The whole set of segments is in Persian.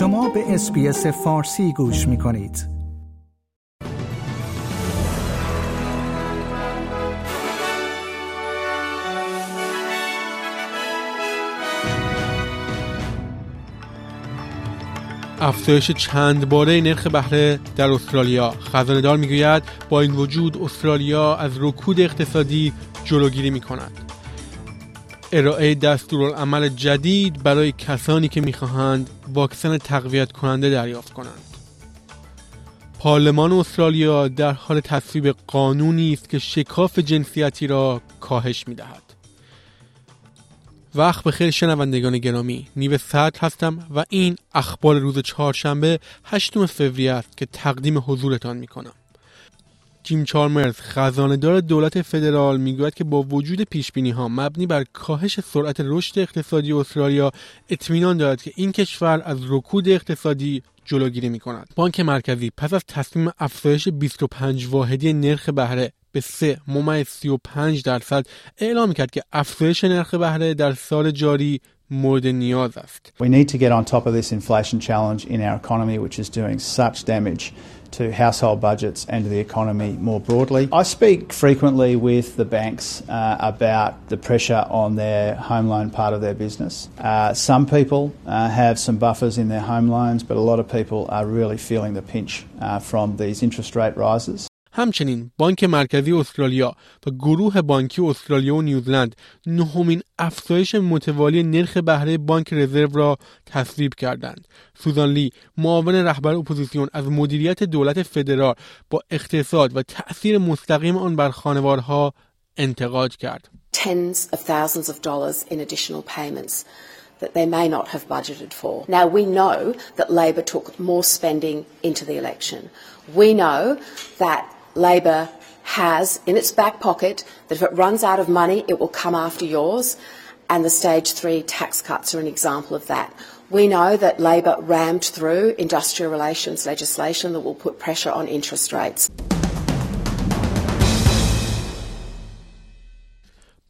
شما به اسپیس فارسی گوش می کنید. افزایش چند باره نرخ بهره در استرالیا خزانهدار می‌گوید با این وجود استرالیا از رکود اقتصادی جلوگیری می کند ارائه دستورالعمل جدید برای کسانی که می‌خواهند واکسن تقویت کننده دریافت کنند. پارلمان استرالیا در حال تصویب قانونی است که شکاف جنسیتی را کاهش می‌دهد. وقت به خیر شنوندگان گرامی نیو سرد هستم و این اخبار روز چهارشنبه هشتم فوریه است که تقدیم حضورتان می کنم. جیم چارمرز خزانهدار دولت فدرال می‌گوید که با وجود پیش بینی ها مبنی بر کاهش سرعت رشد اقتصادی استرالیا اطمینان دارد که این کشور از رکود اقتصادی جلوگیری می کند. بانک مرکزی پس از تصمیم افزایش 25 واحدی نرخ بهره به 3 ممیز 35 درصد اعلام کرد که افزایش نرخ بهره در سال جاری مورد نیاز است. We need to get on top of this inflation challenge in our economy which is doing such damage to household budgets and to the economy more broadly. I speak frequently with the banks uh, about the pressure on their home loan part of their business. Uh, some people uh, have some buffers in their home loans, but a lot of people are really feeling the pinch uh, from these interest rate rises. همچنین بانک مرکزی استرالیا و گروه بانکی استرالیا و نیوزلند نهمین افزایش متوالی نرخ بهره بانک رزرو را تصویب کردند. سوزان لی معاون رهبر اپوزیسیون از مدیریت دولت فدرال با اقتصاد و تأثیر مستقیم آن بر خانوارها انتقاد کرد. Tens of thousands of dollars in additional payments. that they may not have budgeted for. Now, we know that Labor took more spending into the election. We know that Labor has in its back pocket that if it runs out of money, it will come after yours. And the stage three tax cuts are an example of that. We know that Labor rammed through industrial relations legislation that will put pressure on interest rates.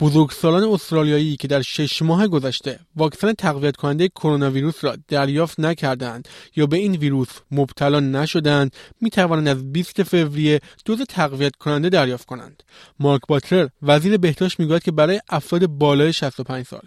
بزرگسالان استرالیایی که در شش ماه گذشته واکسن تقویت کننده کرونا ویروس را دریافت نکردند یا به این ویروس مبتلا نشدند می توانند از 20 فوریه دوز تقویت کننده دریافت کنند. مارک باتلر وزیر بهداشت می‌گوید که برای افراد بالای 65 سال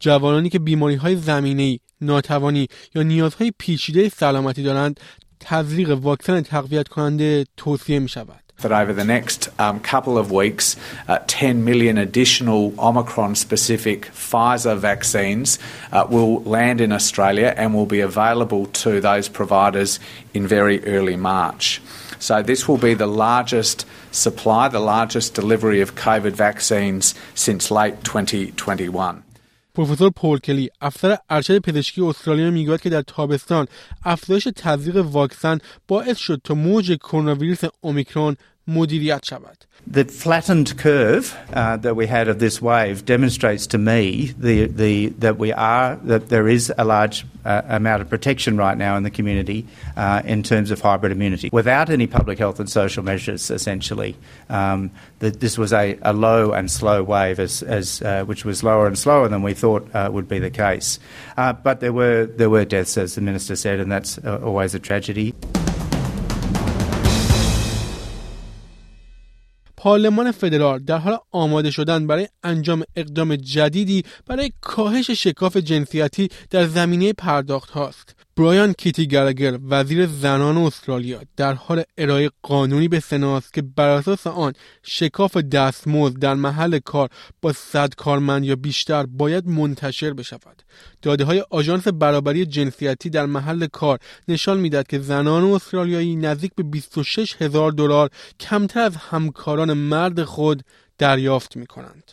جوانانی که بیماری های زمینه ناتوانی یا نیازهای پیچیده سلامتی دارند تزریق واکسن تقویت کننده توصیه می شود. That over the next um, couple of weeks, uh, 10 million additional Omicron specific Pfizer vaccines uh, will land in Australia and will be available to those providers in very early March. So, this will be the largest supply, the largest delivery of COVID vaccines since late 2021. پروفسور پول کلی افسر ارشد پزشکی استرالیا می‌گوید که در تابستان افزایش تزریق واکسن باعث شد تا موج کرونا ویروس اومیکرون مدیریت شود The flattened curve uh, that we had of this wave demonstrates to me the, the, that we are that there is a large uh, amount of protection right now in the community uh, in terms of hybrid immunity without any public health and social measures. Essentially, um, that this was a, a, low and slow wave, as, as uh, which was lower and slower than we thought uh, would be the case. Uh, but there were there were deaths, as the minister said, and that's always a tragedy. پارلمان فدرال در حال آماده شدن برای انجام اقدام جدیدی برای کاهش شکاف جنسیتی در زمینه پرداخت هاست. برایان کیتی گرگر وزیر زنان استرالیا در حال ارائه قانونی به سناست که بر اساس آن شکاف دستمزد در محل کار با صد کارمند یا بیشتر باید منتشر بشود داده های آژانس برابری جنسیتی در محل کار نشان می‌دهد که زنان استرالیایی نزدیک به 26 هزار دلار کمتر از همکاران مرد خود دریافت می کنند.